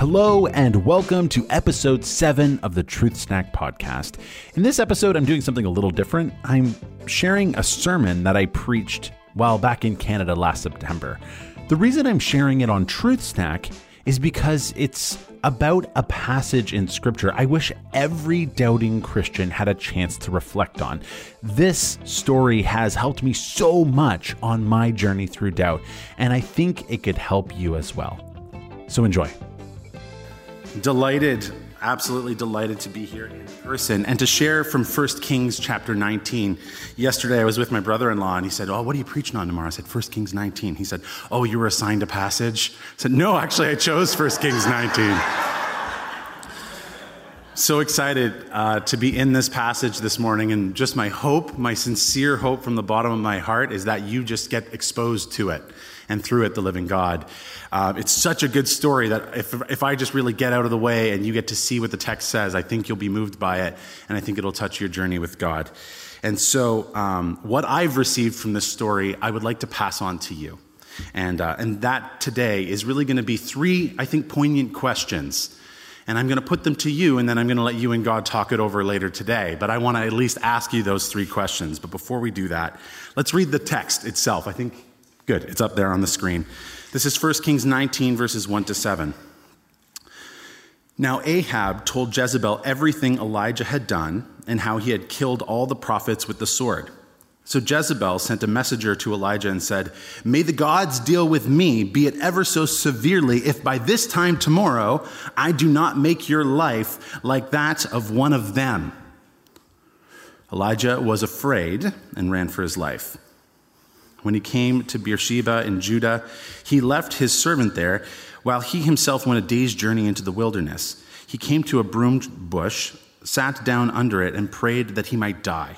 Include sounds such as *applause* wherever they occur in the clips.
Hello, and welcome to episode 7 of the Truth Snack podcast. In this episode, I'm doing something a little different. I'm sharing a sermon that I preached while back in Canada last September. The reason I'm sharing it on Truth Snack is because it's about a passage in Scripture I wish every doubting Christian had a chance to reflect on. This story has helped me so much on my journey through doubt, and I think it could help you as well. So enjoy. Delighted, absolutely delighted to be here in person and to share from 1 Kings chapter 19. Yesterday I was with my brother in law and he said, Oh, what are you preaching on tomorrow? I said, 1 Kings 19. He said, Oh, you were assigned a passage? I said, No, actually, I chose 1 Kings 19. so excited uh, to be in this passage this morning, and just my hope, my sincere hope from the bottom of my heart is that you just get exposed to it and through it, the living God. Uh, it's such a good story that if, if I just really get out of the way and you get to see what the text says, I think you'll be moved by it, and I think it'll touch your journey with God. And so, um, what I've received from this story, I would like to pass on to you. And, uh, and that today is really going to be three, I think, poignant questions. And I'm going to put them to you, and then I'm going to let you and God talk it over later today. But I want to at least ask you those three questions. But before we do that, let's read the text itself. I think Good, it's up there on the screen. This is 1 Kings 19, verses 1 to 7. Now Ahab told Jezebel everything Elijah had done and how he had killed all the prophets with the sword. So Jezebel sent a messenger to Elijah and said, May the gods deal with me, be it ever so severely, if by this time tomorrow I do not make your life like that of one of them. Elijah was afraid and ran for his life. When he came to Beersheba in Judah, he left his servant there while he himself went a day's journey into the wilderness. He came to a broom bush, sat down under it, and prayed that he might die.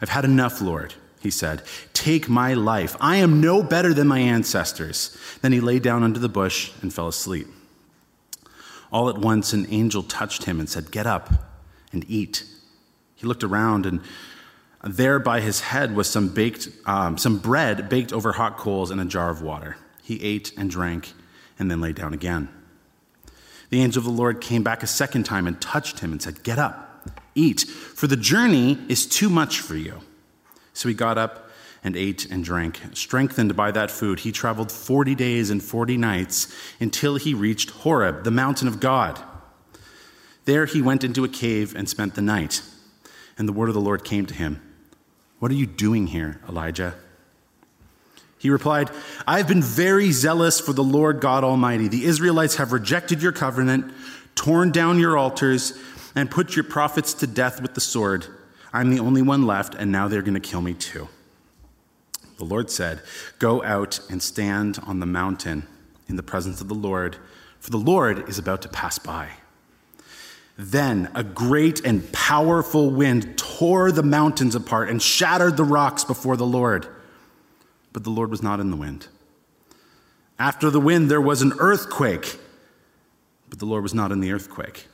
I've had enough, Lord, he said. Take my life. I am no better than my ancestors. Then he lay down under the bush and fell asleep. All at once, an angel touched him and said, Get up and eat. He looked around and there by his head was some baked, um, some bread baked over hot coals and a jar of water. He ate and drank and then lay down again. The angel of the Lord came back a second time and touched him and said, Get up, eat, for the journey is too much for you. So he got up and ate and drank. Strengthened by that food, he traveled 40 days and 40 nights until he reached Horeb, the mountain of God. There he went into a cave and spent the night. And the word of the Lord came to him. What are you doing here, Elijah? He replied, I have been very zealous for the Lord God Almighty. The Israelites have rejected your covenant, torn down your altars, and put your prophets to death with the sword. I'm the only one left, and now they're going to kill me too. The Lord said, Go out and stand on the mountain in the presence of the Lord, for the Lord is about to pass by. Then a great and powerful wind tore the mountains apart and shattered the rocks before the Lord. But the Lord was not in the wind. After the wind, there was an earthquake, but the Lord was not in the earthquake.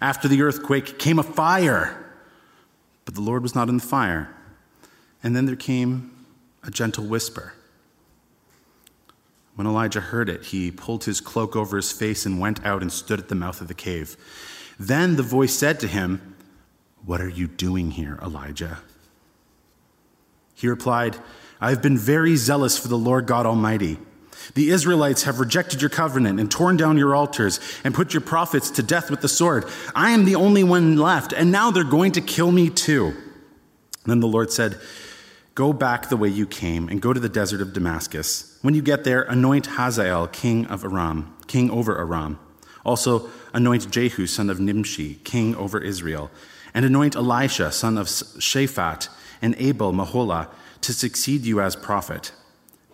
After the earthquake came a fire, but the Lord was not in the fire. And then there came a gentle whisper. When Elijah heard it, he pulled his cloak over his face and went out and stood at the mouth of the cave. Then the voice said to him, What are you doing here, Elijah? He replied, I have been very zealous for the Lord God Almighty. The Israelites have rejected your covenant and torn down your altars and put your prophets to death with the sword. I am the only one left, and now they're going to kill me too. Then the Lord said, Go back the way you came and go to the desert of Damascus. When you get there, anoint Hazael, king of Aram, king over Aram. Also, anoint Jehu, son of Nimshi, king over Israel, and anoint Elisha, son of Shaphat, and Abel Meholah, to succeed you as prophet.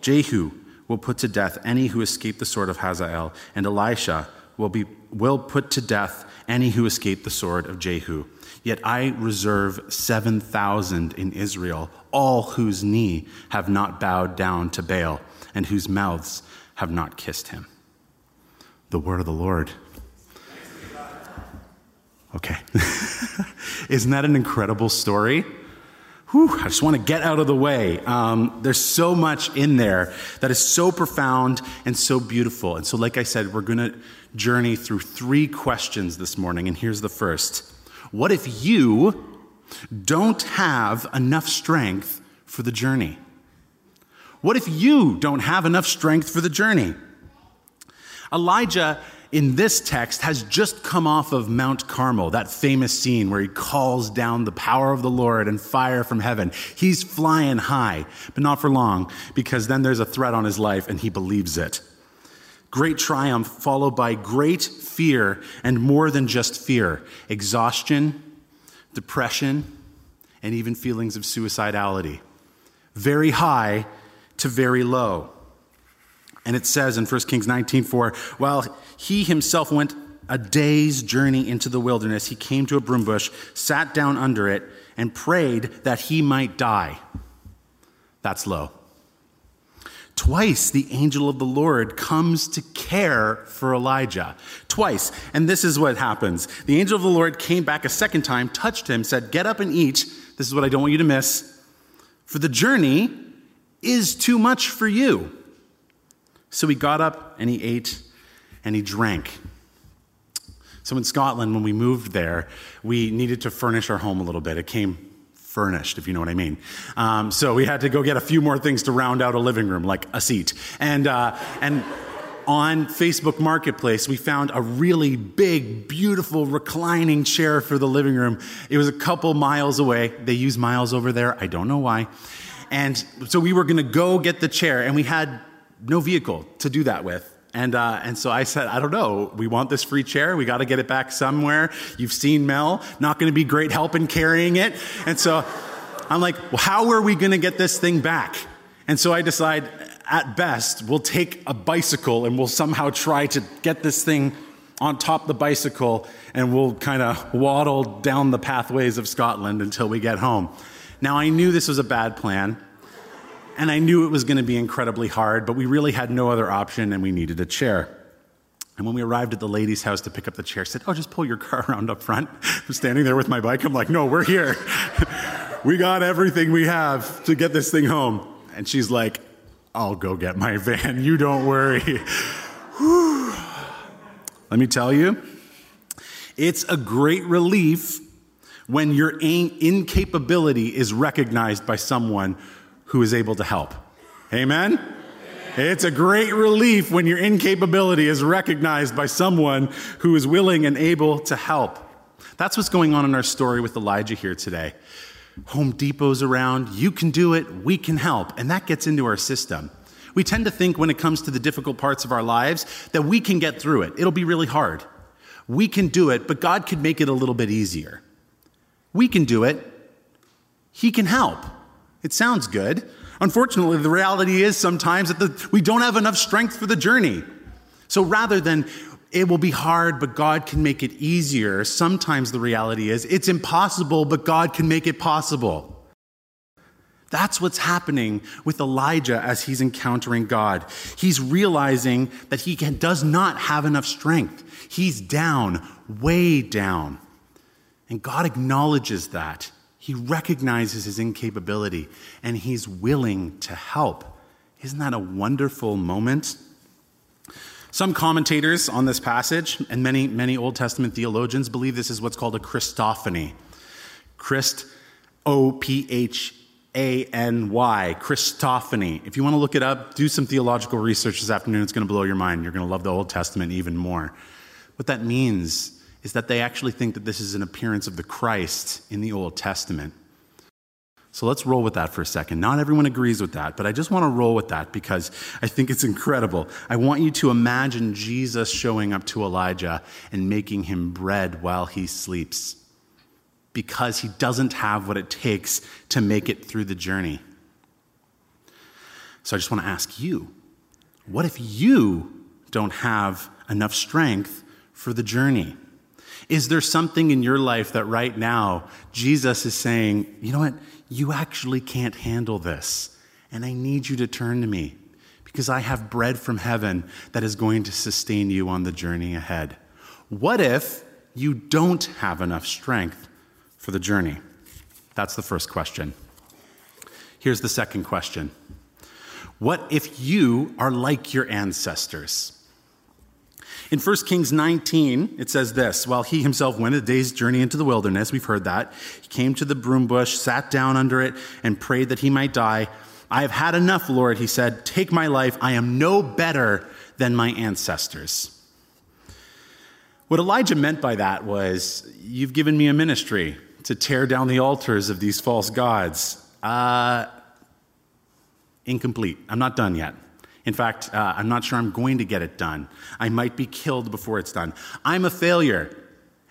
Jehu will put to death any who escape the sword of Hazael, and Elisha will, be, will put to death any who escape the sword of Jehu. Yet I reserve 7,000 in Israel, all whose knee have not bowed down to Baal, and whose mouths have not kissed him the word of the Lord. Okay. *laughs* Isn't that an incredible story? whew, I just want to get out of the way. Um, there's so much in there that is so profound and so beautiful. And so, like I said, we're going to journey through three questions this morning. And here's the first What if you don't have enough strength for the journey? What if you don't have enough strength for the journey? Elijah in this text has just come off of Mount Carmel, that famous scene where he calls down the power of the Lord and fire from heaven. He's flying high, but not for long, because then there's a threat on his life and he believes it. Great triumph followed by great fear and more than just fear exhaustion, depression, and even feelings of suicidality. Very high to very low. And it says in 1 Kings 19:4, while he himself went a day's journey into the wilderness, he came to a broom bush, sat down under it, and prayed that he might die. That's low. Twice the angel of the Lord comes to care for Elijah. Twice. And this is what happens. The angel of the Lord came back a second time, touched him, said, Get up and eat. This is what I don't want you to miss. For the journey is too much for you. So he got up and he ate and he drank. So in Scotland, when we moved there, we needed to furnish our home a little bit. It came furnished, if you know what I mean. Um, so we had to go get a few more things to round out a living room, like a seat. And, uh, and on Facebook Marketplace, we found a really big, beautiful, reclining chair for the living room. It was a couple miles away. They use miles over there. I don't know why. And so we were going to go get the chair, and we had no vehicle to do that with. And, uh, and so I said, I don't know. We want this free chair. We got to get it back somewhere. You've seen Mel. Not going to be great help in carrying it. And so I'm like, well, how are we going to get this thing back? And so I decide, at best, we'll take a bicycle and we'll somehow try to get this thing on top the bicycle and we'll kind of waddle down the pathways of Scotland until we get home. Now, I knew this was a bad plan and I knew it was going to be incredibly hard, but we really had no other option and we needed a chair. And when we arrived at the lady's house to pick up the chair, said, Oh, just pull your car *laughs* around up front. I'm standing there with my bike. I'm like, No, we're here. *laughs* we got everything we have to get this thing home. And she's like, I'll go get my *laughs* van. You don't worry. *sighs* Let me tell you, it's a great relief when your incapability is recognized by someone who is able to help. Amen? It's a great relief when your incapability is recognized by someone who is willing and able to help. That's what's going on in our story with Elijah here today. Home Depot's around, you can do it, we can help, and that gets into our system. We tend to think when it comes to the difficult parts of our lives that we can get through it. It'll be really hard. We can do it, but God could make it a little bit easier. We can do it, He can help. It sounds good. Unfortunately, the reality is sometimes that the, we don't have enough strength for the journey. So rather than it will be hard, but God can make it easier, sometimes the reality is it's impossible, but God can make it possible. That's what's happening with Elijah as he's encountering God. He's realizing that he can, does not have enough strength. He's down, way down. And God acknowledges that. He recognizes his incapability and he's willing to help. Isn't that a wonderful moment? Some commentators on this passage and many, many Old Testament theologians believe this is what's called a Christophany. Christ, O P H A N Y, Christophany. If you want to look it up, do some theological research this afternoon. It's going to blow your mind. You're going to love the Old Testament even more. What that means is that they actually think that this is an appearance of the Christ in the Old Testament. So let's roll with that for a second. Not everyone agrees with that, but I just want to roll with that because I think it's incredible. I want you to imagine Jesus showing up to Elijah and making him bread while he sleeps because he doesn't have what it takes to make it through the journey. So I just want to ask you what if you don't have enough strength for the journey? Is there something in your life that right now Jesus is saying, you know what, you actually can't handle this, and I need you to turn to me because I have bread from heaven that is going to sustain you on the journey ahead? What if you don't have enough strength for the journey? That's the first question. Here's the second question What if you are like your ancestors? In 1 Kings 19, it says this While he himself went a day's journey into the wilderness, we've heard that, he came to the broom bush, sat down under it, and prayed that he might die. I have had enough, Lord, he said. Take my life. I am no better than my ancestors. What Elijah meant by that was, You've given me a ministry to tear down the altars of these false gods. Uh, incomplete. I'm not done yet. In fact, uh, I'm not sure I'm going to get it done. I might be killed before it's done. I'm a failure.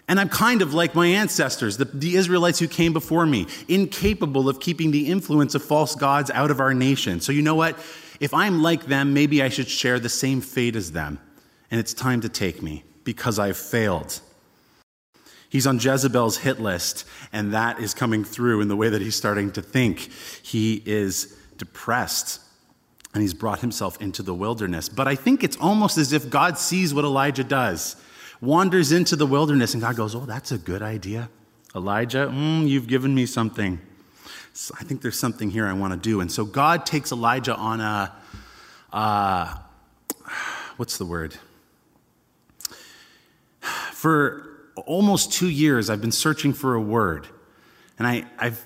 And I'm kind of like my ancestors, the, the, Israelites who came before me, incapable of keeping the influence of false gods out of our nation. So, you know what? If I'm like them, maybe I should share the same fate as them. And it's time to take me because I've failed. He's on Jezebel's hit list, and that is coming through in the way that he's starting to think. He is depressed and he's brought himself into the wilderness. But I think it's almost as if God sees what Elijah does, wanders into the wilderness, and God goes, Oh, that's a good idea. Elijah, mm, you've given me something. So I think there's something here I want to do. And so God takes Elijah on a, uh, what's the word? For almost two years, I've been searching for a word. And I, I've,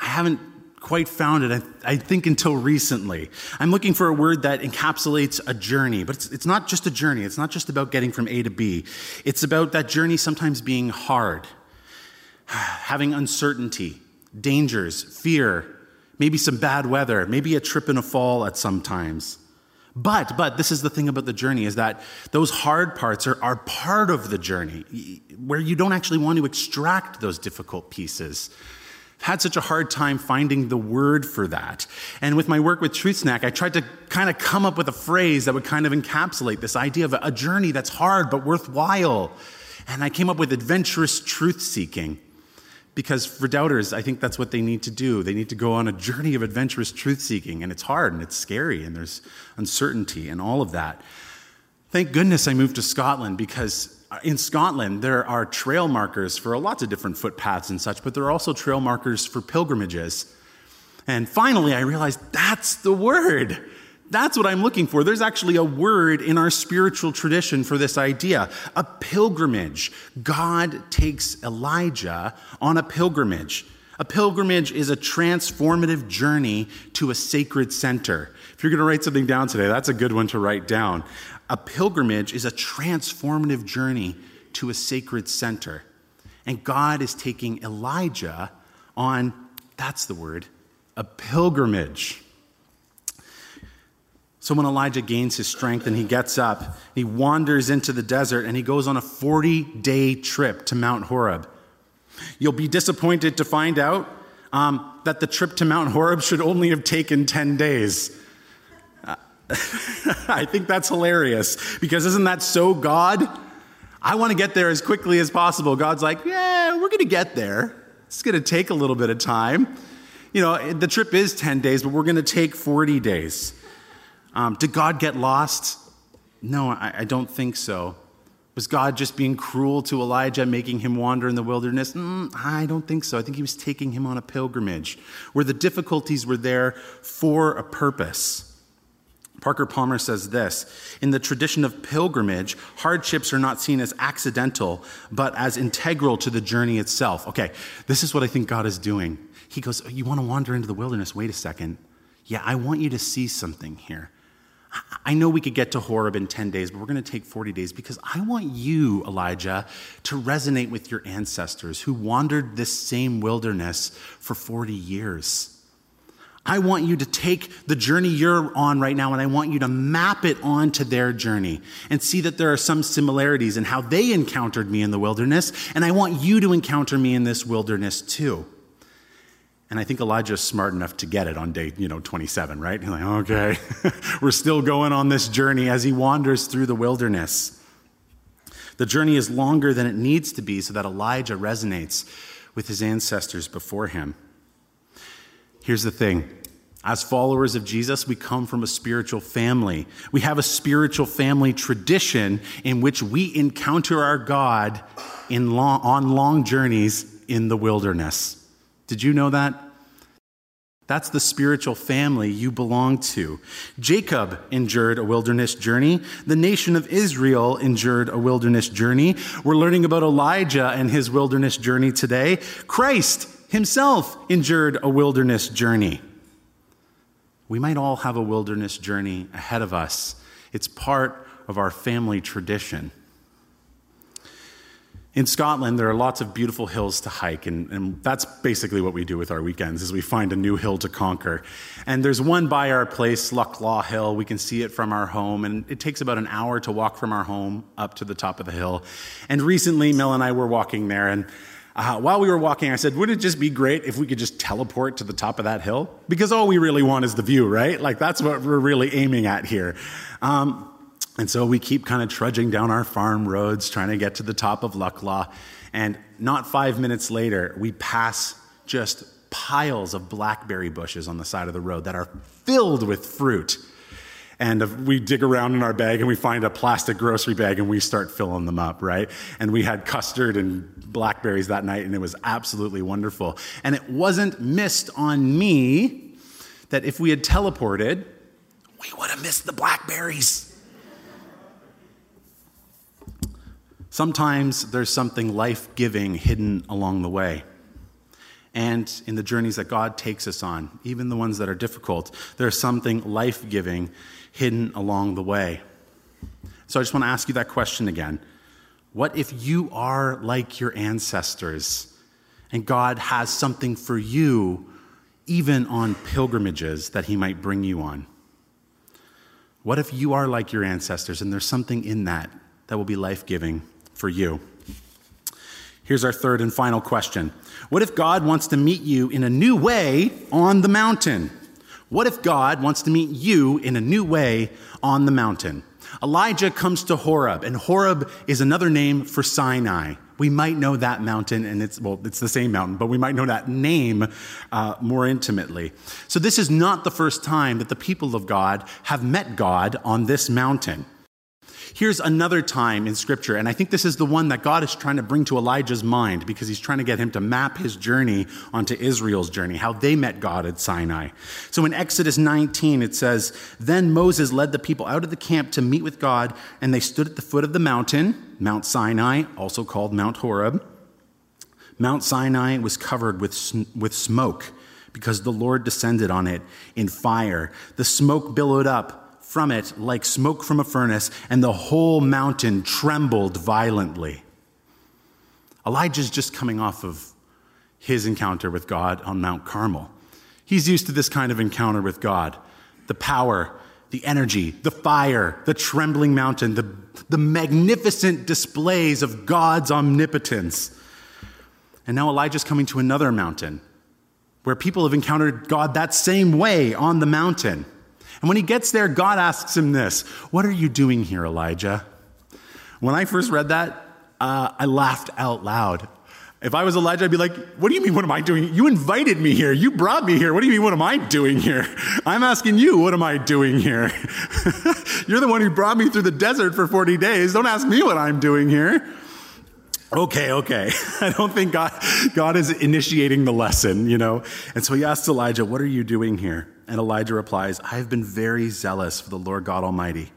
I haven't quite found it, I, I, think, until recently. I'm looking for a word that encapsulates a journey, but it's, it's not just a journey. It's not just about getting from A to B. It's about that journey sometimes being hard, *sighs* having uncertainty, dangers, fear, maybe some bad weather, maybe a trip and a fall at some times. But, but this is the thing about the journey is that those hard parts are, are part of the journey where you don't actually want to extract those difficult pieces had such a hard time finding the word for that. And with my work with Truth Snack, I tried to kind of come up with a phrase that would kind of encapsulate this idea of a journey that's hard but worthwhile. And I came up with adventurous truth seeking. Because for doubters, I think that's what they need to do. They need to go on a journey of adventurous truth seeking. And it's hard and it's scary and there's uncertainty and all of that. Thank goodness I moved to Scotland because Uh, in Scotland, there are trail markers for lots of different footpaths and such, but there are also trail markers for pilgrimages. And finally, I realized that's the word. That's what I'm looking for. There's actually a word in our spiritual tradition for this idea a pilgrimage. God takes Elijah on a pilgrimage. A pilgrimage is a transformative journey to a sacred center. If you're going to write something down today, that's a good one to write down. A pilgrimage is a transformative journey to a sacred center. And God is taking Elijah on, that's the word, a pilgrimage. So when Elijah gains his strength and he gets up, he wanders into the desert and he goes on a 40 day trip to Mount Horeb. You'll be disappointed to find out um, that the trip to Mount Horeb should only have taken 10 days. *laughs* I think that's hilarious because isn't that so God? I want to get there as quickly as possible. God's like, yeah, we're going to get there. It's going to take a little bit of time. You know, the trip is 10 days, but we're going to take 40 days. Um, did God get lost? No, I, I, don't think so. Was God just being cruel to Elijah, making him wander in the wilderness? Mm, I don't think so. I think he was taking him on a pilgrimage where the difficulties were there for a purpose. Parker Palmer says this In the tradition of pilgrimage, hardships are not seen as accidental, but as integral to the journey itself. Okay, this is what I think God is doing. He goes, You want to wander into the wilderness? Wait a second. Yeah, I want you to see something here. I know we could get to Horeb in 10 days, but we're going to take 40 days because I want you, Elijah, to resonate with your ancestors who wandered this same wilderness for 40 years. I want you to take the journey you're on right now and I want you to map it onto their journey and see that there are some similarities in how they encountered me in the wilderness. And I want you to encounter me in this wilderness too. And I think Elijah's smart enough to get it on day, you know, 27, right? He's like, okay, *laughs* we're still going on this journey as he wanders through the wilderness. The journey is longer than it needs to be so that Elijah resonates with his ancestors before him. Here's the thing as followers of Jesus, we come from a spiritual family. We have a spiritual family tradition in which we encounter our God in long, on long journeys in the wilderness. Did you know that? That's the spiritual family you belong to. Jacob endured a wilderness journey. The nation of Israel endured a wilderness journey. We're learning about Elijah and his wilderness journey today. Christ himself endured a wilderness journey. We might all have a wilderness journey ahead of us. It's part of our family tradition. In Scotland, there are lots of beautiful hills to hike, and, and, that's basically what we do with our weekends is we find a new hill to conquer. And there's one by our place, Lucklaw Hill. We can see it from our home, and it takes about an hour to walk from our home up to the top of the hill. And recently, Mel and I were walking there, and uh, while we were walking, I said, wouldn't it just be great if we could just teleport to the top of that hill? Because all we really want is the view, right? Like that's what we're really aiming at here. Um, and so we keep kind of trudging down our farm roads, trying to get to the top of Lucklaw. And not five minutes later, we pass just piles of blackberry bushes on the side of the road that are filled with fruit. And we dig around in our bag and we find a plastic grocery bag and we start filling them up, right? And we had custard and blackberries that night and it was absolutely wonderful. And it wasn't missed on me that if we had teleported, we would have missed the blackberries. Sometimes there's something life giving hidden along the way. And in the journeys that God takes us on, even the ones that are difficult, there's something life giving hidden along the way. So I just want to ask you that question again. What if you are like your ancestors and God has something for you even on pilgrimages that He might bring you on? What if you are like your ancestors and there's something in that that will be life giving for you. Here's our third and final question What if God wants to meet you in a new way on the mountain? What if God wants to meet you in a new way on the mountain? Elijah comes to Horeb, and Horeb is another name for Sinai. We might know that mountain, and it's, well, it's the same mountain, but we might know that name uh, more intimately. So, this is not the first time that the people of God have met God on this mountain. Here's another time in Scripture, and I think this is the one that God is trying to bring to Elijah's mind because he's trying to get him to map his journey onto Israel's journey, how they met God at Sinai. So in Exodus 19, it says, Then Moses led the people out of the camp to meet with God, and they stood at the foot of the mountain, Mount Sinai, also called Mount Horeb. Mount Sinai was covered with, with smoke because the Lord descended on it in fire. The smoke billowed up from it like smoke from a furnace, and the whole mountain trembled violently. Elijah's just coming off of his encounter with God on Mount Carmel. He's used to this kind of encounter with God the power, the energy, the fire, the trembling mountain, the, the magnificent displays of God's omnipotence. And now Elijah's coming to another mountain where people have encountered God that same way on the mountain. And when he gets there, God asks him this What are you doing here, Elijah? When I first read that, uh, I laughed out loud. If I was Elijah, I'd be like, What do you mean, what am I doing? You invited me here. You brought me here. What do you mean, what am I doing here? I'm asking you, What am I doing here? *laughs* You're the one who brought me through the desert for 40 days. Don't ask me what I'm doing here. Okay, okay. *laughs* I don't think God, God is initiating the lesson, you know? And so he asks Elijah, What are you doing here? And Elijah replies, I have been very zealous for the Lord God Almighty.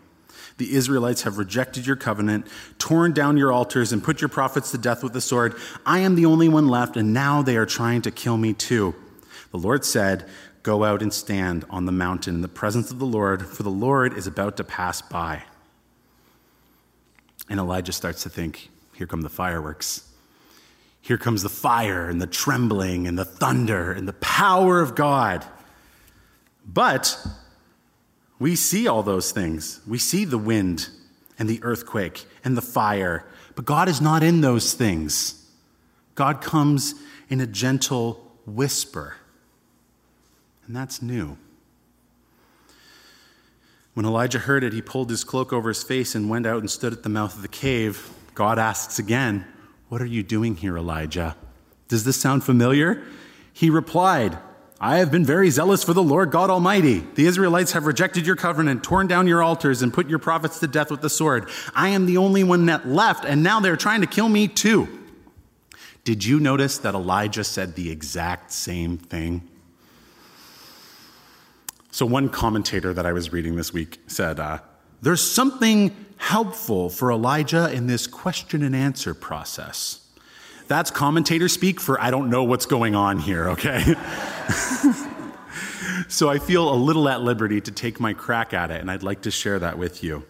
The Israelites have rejected your covenant, torn down your altars, and put your prophets to death with the sword. I am the only one left, and now they are trying to kill me too. The Lord said, Go out and stand on the mountain in the presence of the Lord, for the Lord is about to pass by. And Elijah starts to think, Here come the fireworks. Here comes the fire and the trembling and the thunder and the power of God. But we see all those things. We see the wind and the earthquake and the fire. But God is not in those things. God comes in a gentle whisper. And that's new. When Elijah heard it, he pulled his cloak over his face and went out and stood at the mouth of the cave. God asks again, What are you doing here, Elijah? Does this sound familiar? He replied, I have been very zealous for the Lord God Almighty. The Israelites have rejected your covenant, torn down your altars, and put your prophets to death with the sword. I am the only one that left, and now they're trying to kill me too. Did you notice that Elijah said the exact same thing? So, one commentator that I was reading this week said, uh, There's something helpful for Elijah in this question and answer process. That's commentator speak for I don't know what's going on here, okay? *laughs* so I feel a little at liberty to take my crack at it, and I'd like to share that with you.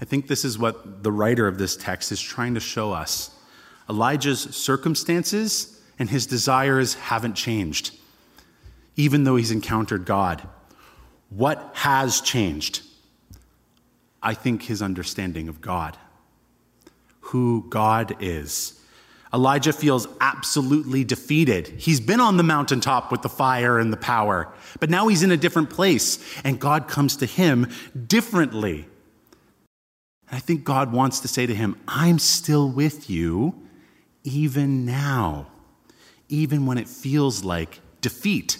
I think this is what the writer of this text is trying to show us. Elijah's circumstances and his desires haven't changed, even though he's encountered God. What has changed? I think his understanding of God, who God is. Elijah feels absolutely defeated. He's been on the mountaintop with the fire and the power, but now he's in a different place, and God comes to him differently. And I think God wants to say to him, I'm still with you even now, even when it feels like defeat.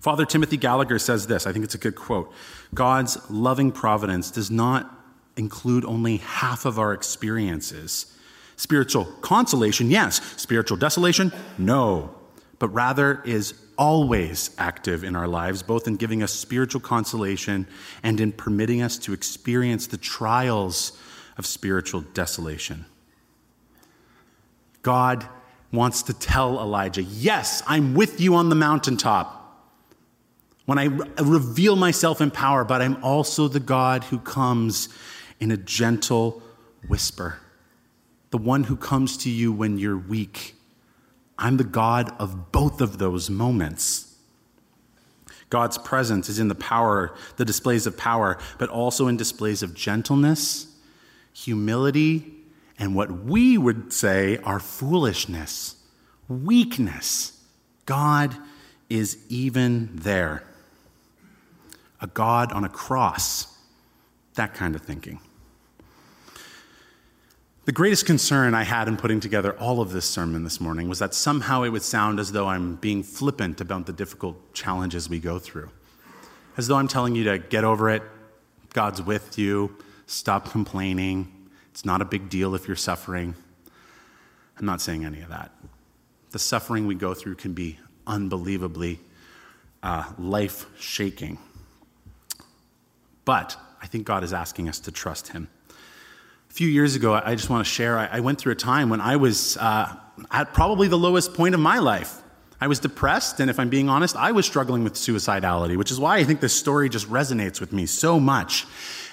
Father Timothy Gallagher says this, I think it's a good quote God's loving providence does not include only half of our experiences. Spiritual consolation, yes. Spiritual desolation, no. But rather is always active in our lives, both in giving us spiritual consolation and in permitting us to experience the trials of spiritual desolation. God wants to tell Elijah, Yes, I'm with you on the mountaintop when I re- reveal myself in power, but I'm also the God who comes in a gentle whisper, the one who comes to you when you're weak. I'm the God of both of those moments. God's presence is in the power, the displays of power, but also in displays of gentleness, humility, and what we would say are foolishness, weakness. God is even there a God on a cross, that kind of thinking. The greatest concern I had in putting together all of this sermon this morning was that somehow it would sound as though I'm being flippant about the difficult challenges we go through. As though I'm telling you to get over it, God's with you, stop complaining, it's not a big deal if you're suffering. I'm not saying any of that. The suffering we go through can be unbelievably uh, life shaking. But I think God is asking us to trust Him. A few years ago, I just want to share, I went through a time when I was uh, at probably the lowest point of my life. I was depressed, and if I'm being honest, I was struggling with suicidality, which is why I think this story just resonates with me so much.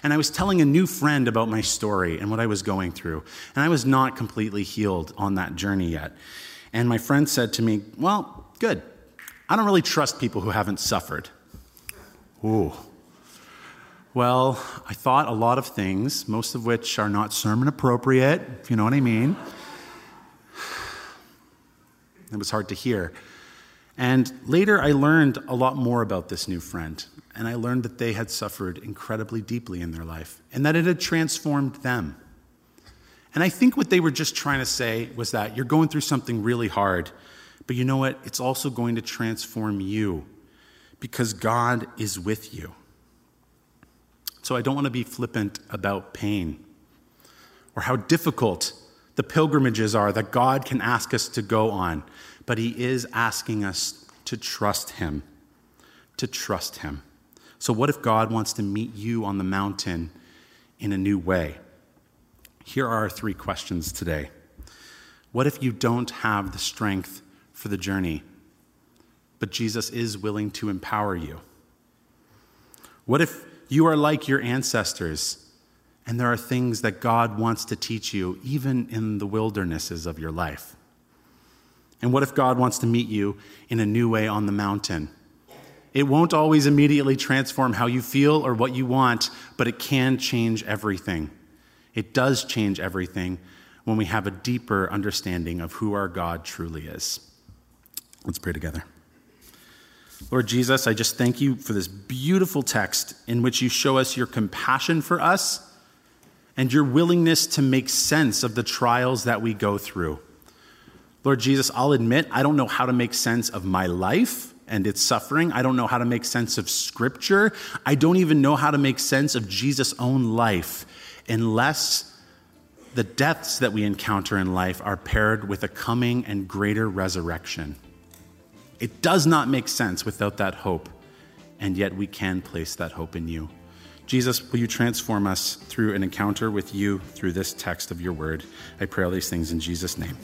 And I was telling a new friend about my story and what I was going through, and I was not completely healed on that journey yet. And my friend said to me, Well, good. I don't really trust people who haven't suffered. Ooh, well, I thought a lot of things, most of which are not sermon appropriate, if you know what I mean. It was hard to hear. And later, I learned a lot more about this new friend. And I learned that they had suffered incredibly deeply in their life and that it had transformed them. And I think what they were just trying to say was that you're going through something really hard, but you know what? It's also going to transform you because God is with you. So I don't want to be flippant about pain or how difficult the pilgrimages are that God can ask us to go on, but He is asking us to trust Him. To trust Him. So, what if God wants to meet you on the mountain in a new way? Here are our three questions today. What if you don't have the strength for the journey, but Jesus is willing to empower you? What if you are like your ancestors, and there are things that God wants to teach you, even in the wildernesses of your life. And what if God wants to meet you in a new way on the mountain? It won't always immediately transform how you feel or what you want, but it can change everything. It does change everything when we have a deeper understanding of who our God truly is. Let's pray together. Lord Jesus, I just thank you for this beautiful text in which you show us your compassion for us and your willingness to make sense of the trials that we go through. Lord Jesus, I'll admit I don't know how to make sense of my life and its suffering. I don't know how to make sense of Scripture. I don't even know how to make sense of Jesus' own life unless the deaths that we encounter in life are paired with a coming and greater resurrection. It does not make sense without that hope. and yet we can place that hope in you. Jesus, will you transform us through an encounter with you through this text of your word? I pray all these things in Jesus' name.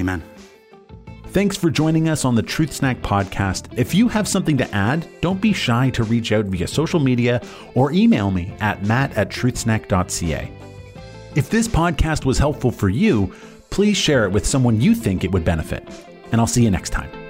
Amen. Thanks for joining us on the Truth Snack podcast. If you have something to add, don't be shy to reach out via social media or email me at matt at truthsnack.ca. If this podcast was helpful for you, please share it with someone you think it would benefit. And I'll see you next time.